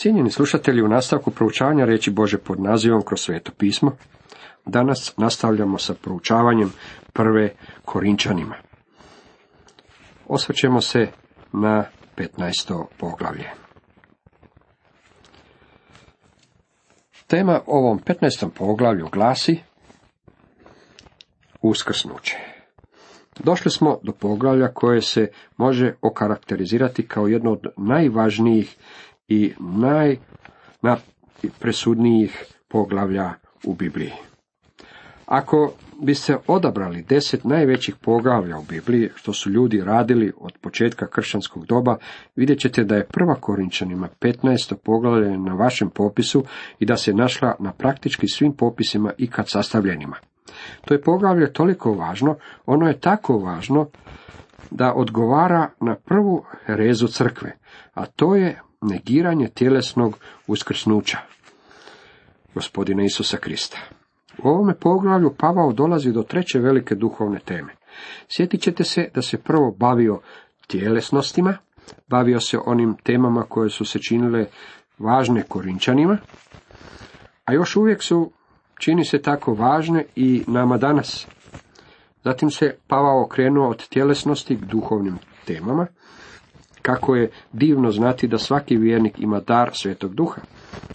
Cijenjeni slušatelji, u nastavku proučavanja reći Bože pod nazivom kroz sveto pismo, danas nastavljamo sa proučavanjem prve Korinčanima. Osvrćemo se na 15. poglavlje. Tema ovom 15. poglavlju glasi Uskrsnuće. Došli smo do poglavlja koje se može okarakterizirati kao jedno od najvažnijih i najpresudnijih poglavlja u Bibliji. Ako biste odabrali deset najvećih poglavlja u Bibliji, što su ljudi radili od početka kršćanskog doba, vidjet ćete da je prva Korinčanima 15. poglavlje na vašem popisu i da se našla na praktički svim popisima ikad sastavljenima. To je poglavlje toliko važno, ono je tako važno da odgovara na prvu rezu crkve, a to je negiranje tjelesnog uskrsnuća gospodina Isusa Krista. U ovome poglavlju Pavao dolazi do treće velike duhovne teme. Sjetit ćete se da se prvo bavio tjelesnostima, bavio se onim temama koje su se činile važne korinčanima, a još uvijek su, čini se tako važne i nama danas. Zatim se Pavao okrenuo od tjelesnosti k duhovnim temama, kako je divno znati da svaki vjernik ima dar svetog duha.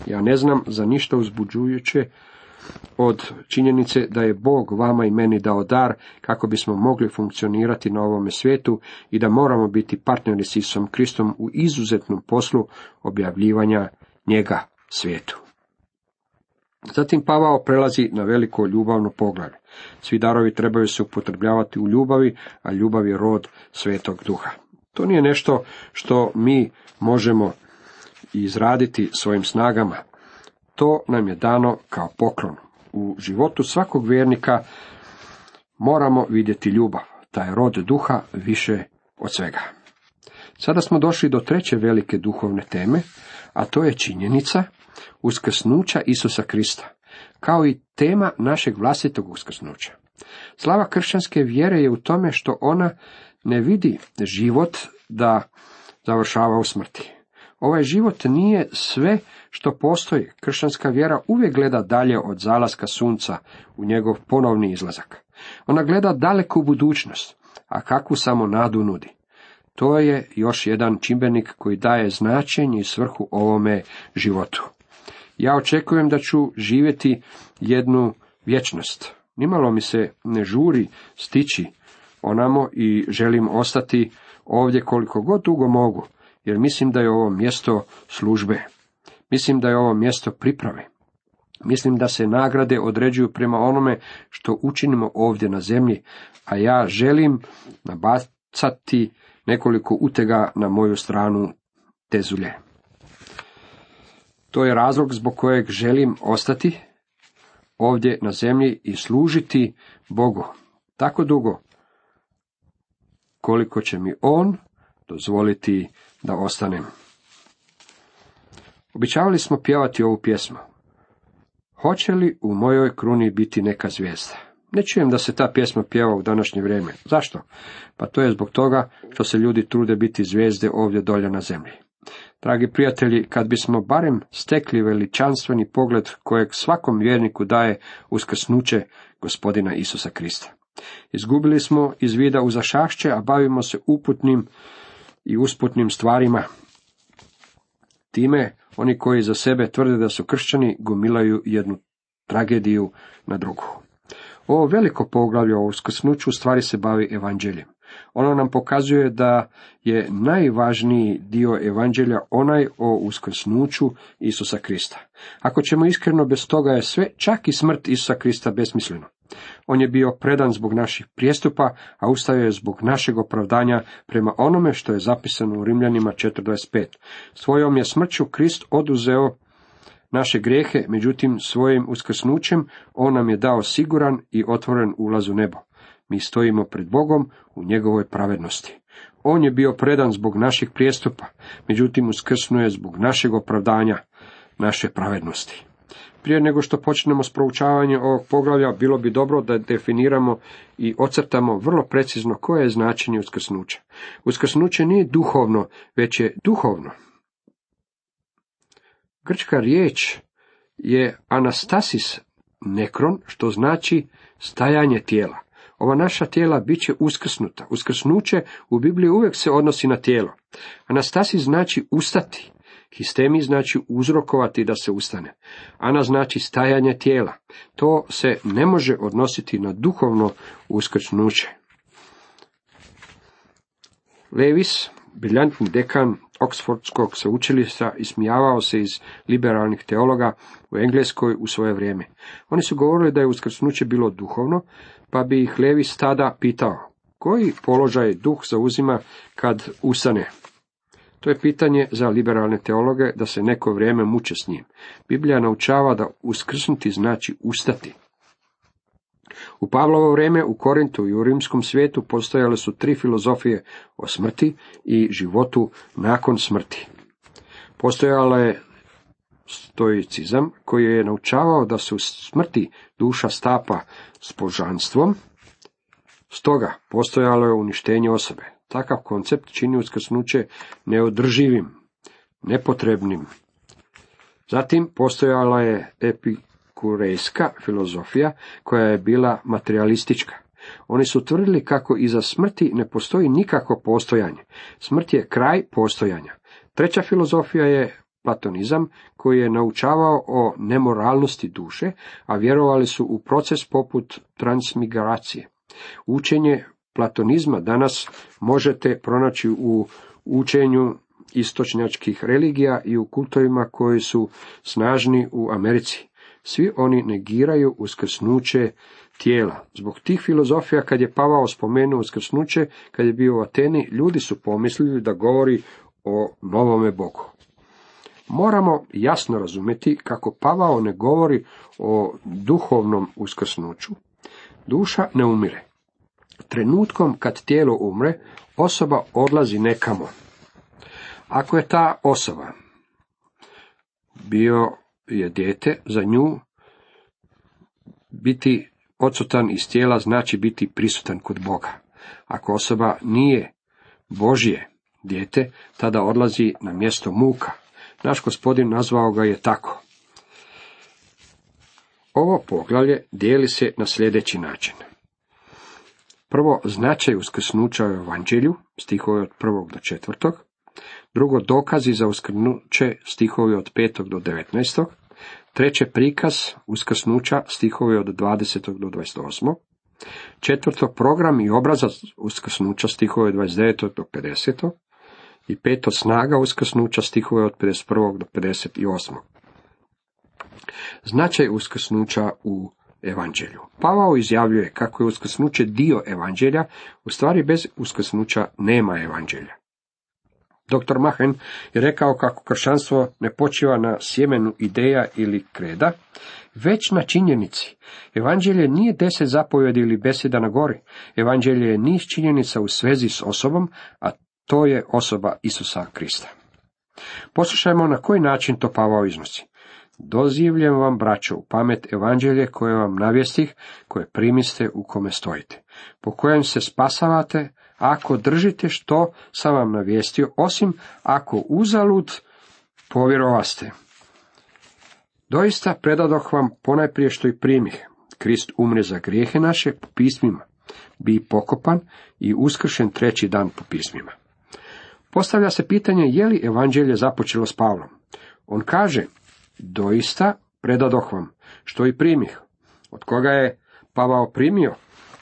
Ja ne znam za ništa uzbuđujuće od činjenice da je Bog vama i meni dao dar kako bismo mogli funkcionirati na ovome svijetu i da moramo biti partneri s Isom Kristom u izuzetnom poslu objavljivanja njega svijetu. Zatim Pavao prelazi na veliko ljubavno poglavlje. Svi darovi trebaju se upotrebljavati u ljubavi, a ljubav je rod svetog duha. To nije nešto što mi možemo izraditi svojim snagama. To nam je dano kao poklon. U životu svakog vjernika moramo vidjeti ljubav, taj rod duha više od svega. Sada smo došli do treće velike duhovne teme, a to je činjenica uskrsnuća Isusa Krista, kao i tema našeg vlastitog uskrsnuća. Slava kršćanske vjere je u tome što ona ne vidi život da završava u smrti. Ovaj život nije sve što postoji. Kršćanska vjera uvijek gleda dalje od zalaska sunca u njegov ponovni izlazak. Ona gleda daleku budućnost, a kakvu samo nadu nudi. To je još jedan čimbenik koji daje značenje i svrhu ovome životu. Ja očekujem da ću živjeti jednu vječnost. Nimalo mi se ne žuri stići onamo i želim ostati ovdje koliko god dugo mogu, jer mislim da je ovo mjesto službe. Mislim da je ovo mjesto priprave. Mislim da se nagrade određuju prema onome što učinimo ovdje na zemlji, a ja želim nabacati nekoliko utega na moju stranu tezulje. To je razlog zbog kojeg želim ostati ovdje na zemlji i služiti Bogu tako dugo koliko će mi On dozvoliti da ostanem. Običavali smo pjevati ovu pjesmu. Hoće li u mojoj kruni biti neka zvijezda? Ne čujem da se ta pjesma pjeva u današnje vrijeme. Zašto? Pa to je zbog toga što se ljudi trude biti zvijezde ovdje dolje na zemlji. Dragi prijatelji, kad bismo barem stekli veličanstveni pogled kojeg svakom vjerniku daje uskrsnuće gospodina Isusa Krista. Izgubili smo iz vida uzašašće, a bavimo se uputnim i usputnim stvarima. Time oni koji za sebe tvrde da su kršćani gomilaju jednu tragediju na drugu. Ovo veliko poglavlje o uskrsnuću stvari se bavi evanđeljem. Ono nam pokazuje da je najvažniji dio evanđelja onaj o uskrsnuću Isusa Krista. Ako ćemo iskreno, bez toga je sve, čak i smrt Isusa Krista besmisleno. On je bio predan zbog naših prijestupa, a ustao je zbog našeg opravdanja prema onome što je zapisano u Rimljanima 4.25. Svojom je smrću Krist oduzeo naše grijehe, međutim svojim uskrsnućem on nam je dao siguran i otvoren ulaz u nebo. Mi stojimo pred Bogom u njegovoj pravednosti. On je bio predan zbog naših prijestupa, međutim uskrsnuje zbog našeg opravdanja, naše pravednosti. Prije nego što počnemo s proučavanjem ovog poglavlja, bilo bi dobro da definiramo i ocrtamo vrlo precizno koje je značenje uskrsnuća. Uskrsnuće nije duhovno, već je duhovno. Grčka riječ je anastasis nekron, što znači stajanje tijela. Ova naša tijela bit će uskrsnuta. Uskrsnuće u Bibliji uvijek se odnosi na tijelo. Anastasis znači ustati. Histemi znači uzrokovati da se ustane. Ana znači stajanje tijela. To se ne može odnositi na duhovno uskrsnuće. Levis, briljantni dekan Oksfordskog sveučilišta, ismijavao se iz liberalnih teologa u Engleskoj u svoje vrijeme. Oni su govorili da je uskrsnuće bilo duhovno, pa bi ih Levis tada pitao, koji položaj duh zauzima kad usane? To je pitanje za liberalne teologe da se neko vrijeme muče s njim. Biblija naučava da uskrsnuti znači ustati. U Pavlovo vrijeme u Korintu i u rimskom svijetu postojale su tri filozofije o smrti i životu nakon smrti. Postojala je stoicizam koji je naučavao da se u smrti duša stapa s božanstvom, stoga postojalo je uništenje osobe. Takav koncept čini uskrsnuće neodrživim, nepotrebnim. Zatim postojala je epikurejska filozofija koja je bila materialistička. Oni su tvrdili kako iza smrti ne postoji nikako postojanje. Smrt je kraj postojanja. Treća filozofija je platonizam koji je naučavao o nemoralnosti duše, a vjerovali su u proces poput transmigracije. Učenje platonizma danas možete pronaći u učenju istočnjačkih religija i u kultovima koji su snažni u Americi. Svi oni negiraju uskrsnuće tijela. Zbog tih filozofija, kad je Pavao spomenuo uskrsnuće, kad je bio u Ateni, ljudi su pomislili da govori o novome Bogu. Moramo jasno razumjeti kako Pavao ne govori o duhovnom uskrsnuću. Duša ne umire. Trenutkom kad tijelo umre, osoba odlazi nekamo. Ako je ta osoba bio je dijete, za nju biti odsutan iz tijela znači biti prisutan kod Boga. Ako osoba nije Božje dijete, tada odlazi na mjesto muka. Naš gospodin nazvao ga je tako. Ovo poglavlje dijeli se na sljedeći način. Prvo, značaj uskrsnuća u evanđelju, stihovi od prvog do četvrtog. Drugo, dokazi za uskrsnuće, stihovi od petog do devetnaestog. Treće, prikaz uskrsnuća, stihovi od 20. do 28. Četvrto, program i obrazac uskrsnuća, stihovi od 29. do 50. I peto, snaga uskrsnuća, stihove od 51. do 58. Značaj uskrsnuća u evanđelju. Pavao izjavljuje kako je uskrsnuće dio evanđelja, u stvari bez uskrsnuća nema evanđelja. Dr. Mahen je rekao kako kršćanstvo ne počiva na sjemenu ideja ili kreda, već na činjenici. Evanđelje nije deset zapovjedi ili beseda na gori. Evanđelje je niz činjenica u svezi s osobom, a to je osoba Isusa Krista. Poslušajmo na koji način to Pavao iznosi. Dozivljem vam, braćo, u pamet evanđelje koje vam navjestih, koje primiste u kome stojite, po kojem se spasavate, ako držite što sam vam navijestio, osim ako uzalud povjerovaste. Doista predadoh vam ponajprije što i primih. Krist umre za grijehe naše po pismima, bi pokopan i uskršen treći dan po pismima. Postavlja se pitanje je li evanđelje započelo s Pavlom. On kaže, doista predadoh vam, što i primih. Od koga je Pavao primio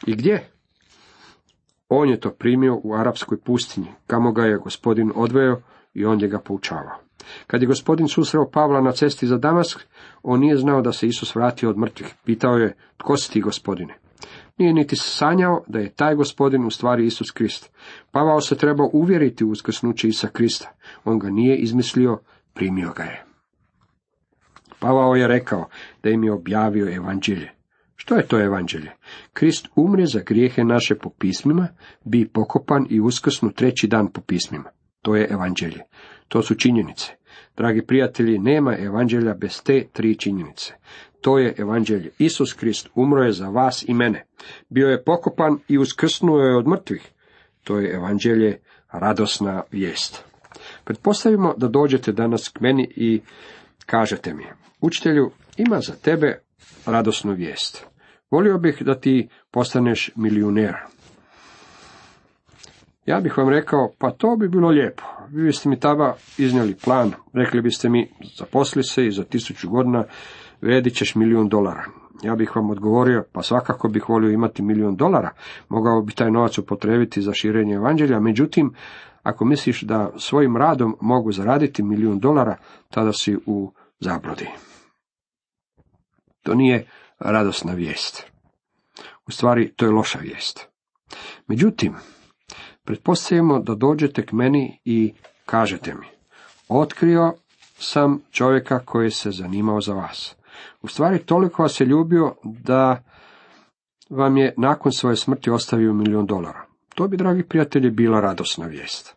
i gdje? On je to primio u arapskoj pustinji, kamo ga je gospodin odveo i on je ga poučavao. Kad je gospodin susreo Pavla na cesti za Damask, on nije znao da se Isus vratio od mrtvih. Pitao je, tko si ti gospodine? Nije niti sanjao da je taj gospodin u stvari Isus Krist. Pavao se trebao uvjeriti u uskrsnuće Isa Krista. On ga nije izmislio, primio ga je. Pavao je rekao da im je objavio evanđelje. Što je to evanđelje? Krist umre za grijehe naše po pismima, bi pokopan i uskrsnu treći dan po pismima. To je evanđelje. To su činjenice. Dragi prijatelji, nema evanđelja bez te tri činjenice. To je evanđelje. Isus Krist umro je za vas i mene. Bio je pokopan i uskrsnuo je od mrtvih. To je evanđelje, radosna vijest. Pretpostavimo da dođete danas k meni i kažete mi, učitelju, ima za tebe radosnu vijest. Volio bih da ti postaneš milijuner. Ja bih vam rekao, pa to bi bilo lijepo. Vi biste mi tada iznijeli plan, rekli biste mi, zaposli se i za tisuću godina vredit ćeš milijun dolara. Ja bih vam odgovorio, pa svakako bih volio imati milijun dolara, mogao bi taj novac upotrebiti za širenje evanđelja, međutim, ako misliš da svojim radom mogu zaraditi milijun dolara, tada si u zabludi. To nije radosna vijest. U stvari, to je loša vijest. Međutim, pretpostavimo da dođete k meni i kažete mi, otkrio sam čovjeka koji se zanimao za vas. U stvari, toliko vas je ljubio da vam je nakon svoje smrti ostavio milijun dolara. To bi, dragi prijatelji, bila radosna vijest.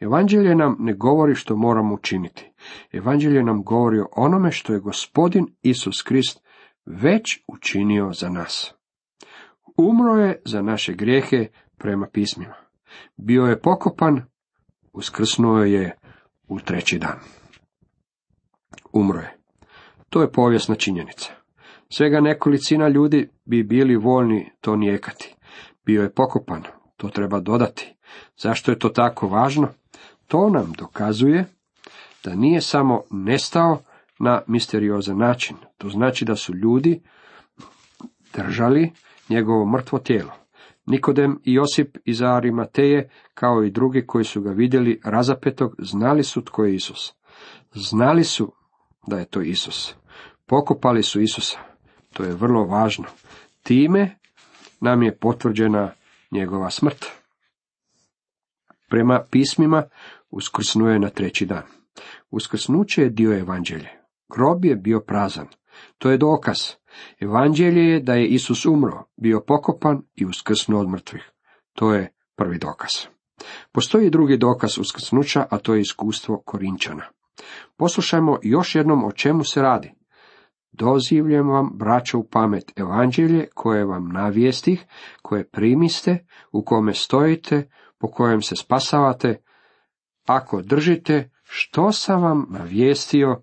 Evanđelje nam ne govori što moramo učiniti. Evanđelje nam govori o onome što je gospodin Isus Krist već učinio za nas. Umro je za naše grijehe prema pismima. Bio je pokopan, uskrsnuo je u treći dan. Umro je. To je povijesna činjenica. Svega nekolicina ljudi bi bili voljni to nijekati. Bio je pokopan, to treba dodati. Zašto je to tako važno? To nam dokazuje da nije samo nestao na misteriozan način. To znači da su ljudi držali njegovo mrtvo tijelo. Nikodem i Josip iz Arimateje, kao i drugi koji su ga vidjeli razapetog, znali su tko je Isus. Znali su da je to Isus. Pokopali su Isusa. To je vrlo važno. Time nam je potvrđena njegova smrt. Prema pismima uskrsnuje na treći dan. Uskrsnuće je dio evanđelje. Grob je bio prazan. To je dokaz. Evanđelje je da je Isus umro, bio pokopan i uskrsnuo od mrtvih. To je prvi dokaz. Postoji drugi dokaz uskrsnuća, a to je iskustvo Korinčana. Poslušajmo još jednom o čemu se radi. Dozivljem vam, braćo, u pamet evanđelje koje vam navijestih, koje primiste, u kome stojite, po kojem se spasavate, ako držite što sam vam navijestio,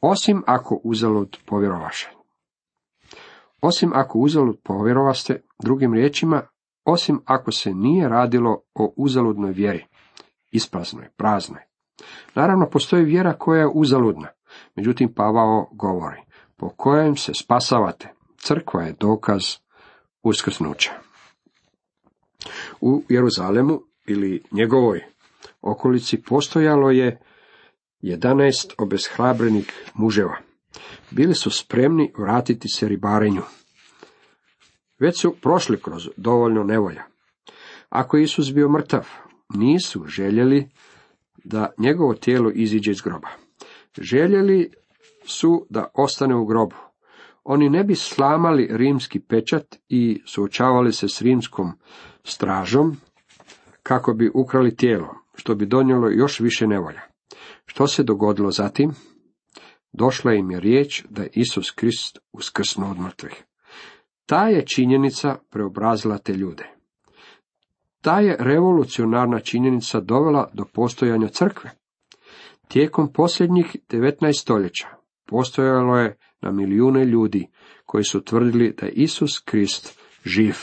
osim ako uzalud povjerovaše. Osim ako uzalud povjerovaste, drugim riječima, osim ako se nije radilo o uzaludnoj vjeri, ispraznoj, praznoj. Naravno, postoji vjera koja je uzaludna, međutim Pavao govori, po kojem se spasavate, crkva je dokaz uskrsnuća. U Jeruzalemu ili njegovoj okolici postojalo je jedanaest obeshrabrenih muževa. Bili su spremni vratiti se ribarenju. Već su prošli kroz dovoljno nevolja. Ako Isus bio mrtav, nisu željeli da njegovo tijelo iziđe iz groba. Željeli su da ostane u grobu. Oni ne bi slamali rimski pečat i suočavali se s rimskom stražom kako bi ukrali tijelo, što bi donijelo još više nevolja. Što se dogodilo zatim? Došla im je riječ da je Isus Krist uskrsnuo od mrtvih. Ta je činjenica preobrazila te ljude. Ta je revolucionarna činjenica dovela do postojanja crkve. Tijekom posljednjih 19 stoljeća postojalo je na milijune ljudi koji su tvrdili da je Isus Krist živ.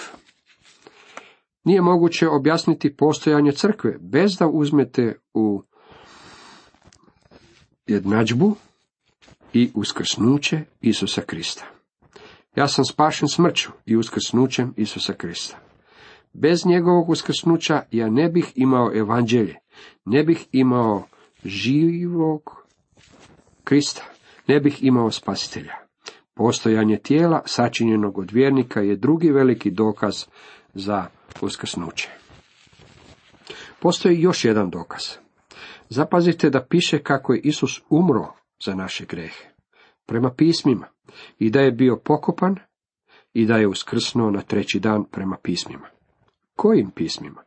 Nije moguće objasniti postojanje crkve bez da uzmete u jednadžbu i uskrsnuće Isusa Krista. Ja sam spašen smrću i uskrsnućem Isusa Krista. Bez njegovog uskrsnuća ja ne bih imao evanđelje, ne bih imao živog Krista, ne bih imao spasitelja. Postojanje tijela sačinjenog od vjernika je drugi veliki dokaz za uskrsnuće. Postoji još jedan dokaz. Zapazite da piše kako je Isus umro za naše grehe. Prema pismima. I da je bio pokopan i da je uskrsnuo na treći dan prema pismima. Kojim pismima?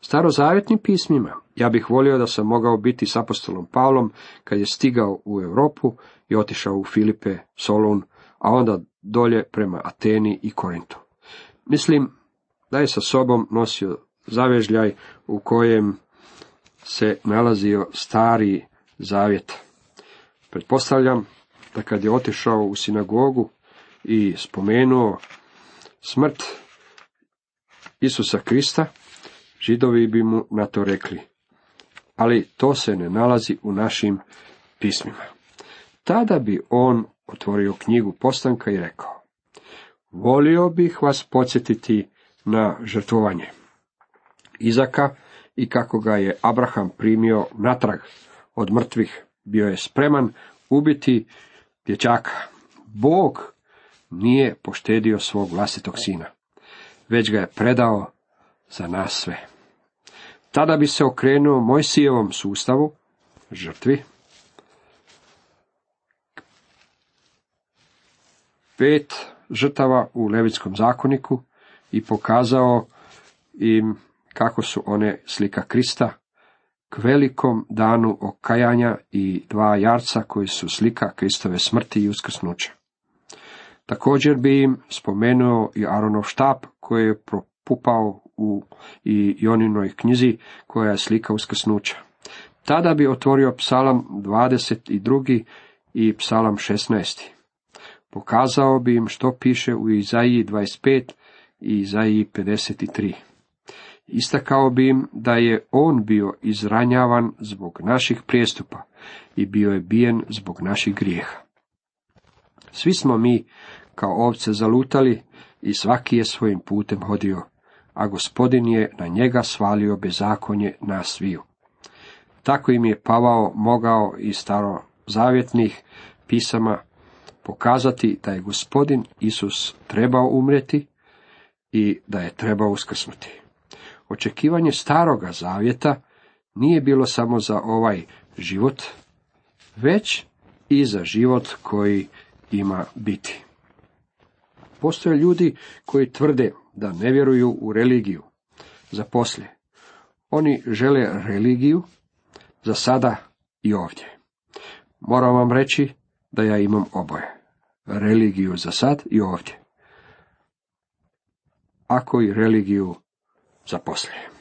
Starozavjetnim pismima. Ja bih volio da sam mogao biti s apostolom Pavlom kad je stigao u Europu i otišao u Filipe, Solun, a onda dolje prema Ateni i Korintu. Mislim da je sa sobom nosio zavežljaj u kojem se nalazio stari zavjet. Pretpostavljam da kad je otišao u sinagogu i spomenuo smrt Isusa Krista, židovi bi mu na to rekli. Ali to se ne nalazi u našim pismima. Tada bi on otvorio knjigu postanka i rekao, volio bih vas podsjetiti na žrtvovanje Izaka i kako ga je Abraham primio natrag od mrtvih, bio je spreman ubiti dječaka. Bog nije poštedio svog vlastitog sina, već ga je predao za nas sve. Tada bi se okrenuo Mojsijevom sustavu, žrtvi, pet žrtava u Levitskom zakoniku i pokazao im kako su one slika Krista, k velikom danu okajanja i dva jarca koji su slika Kristove smrti i uskrsnuća. Također bi im spomenuo i Aronov štap koji je propupao u i Joninoj knjizi koja je slika uskrsnuća. Tada bi otvorio psalam 22. i psalam 16. Pokazao bi im što piše u Izaiji 25 i Izaiji 53. Istakao bi im da je on bio izranjavan zbog naših prijestupa i bio je bijen zbog naših grijeha. Svi smo mi kao ovce zalutali i svaki je svojim putem hodio, a gospodin je na njega svalio bezakonje na sviju. Tako im je Pavao mogao iz starozavjetnih pisama pokazati da je gospodin Isus trebao umreti i da je trebao uskrsnuti. Očekivanje staroga zavjeta nije bilo samo za ovaj život, već i za život koji ima biti. Postoje ljudi koji tvrde da ne vjeruju u religiju za poslije. Oni žele religiju za sada i ovdje. Moram vam reći da ja imam oboje. Religiju za sad i ovdje. Ako i religiju za poslije.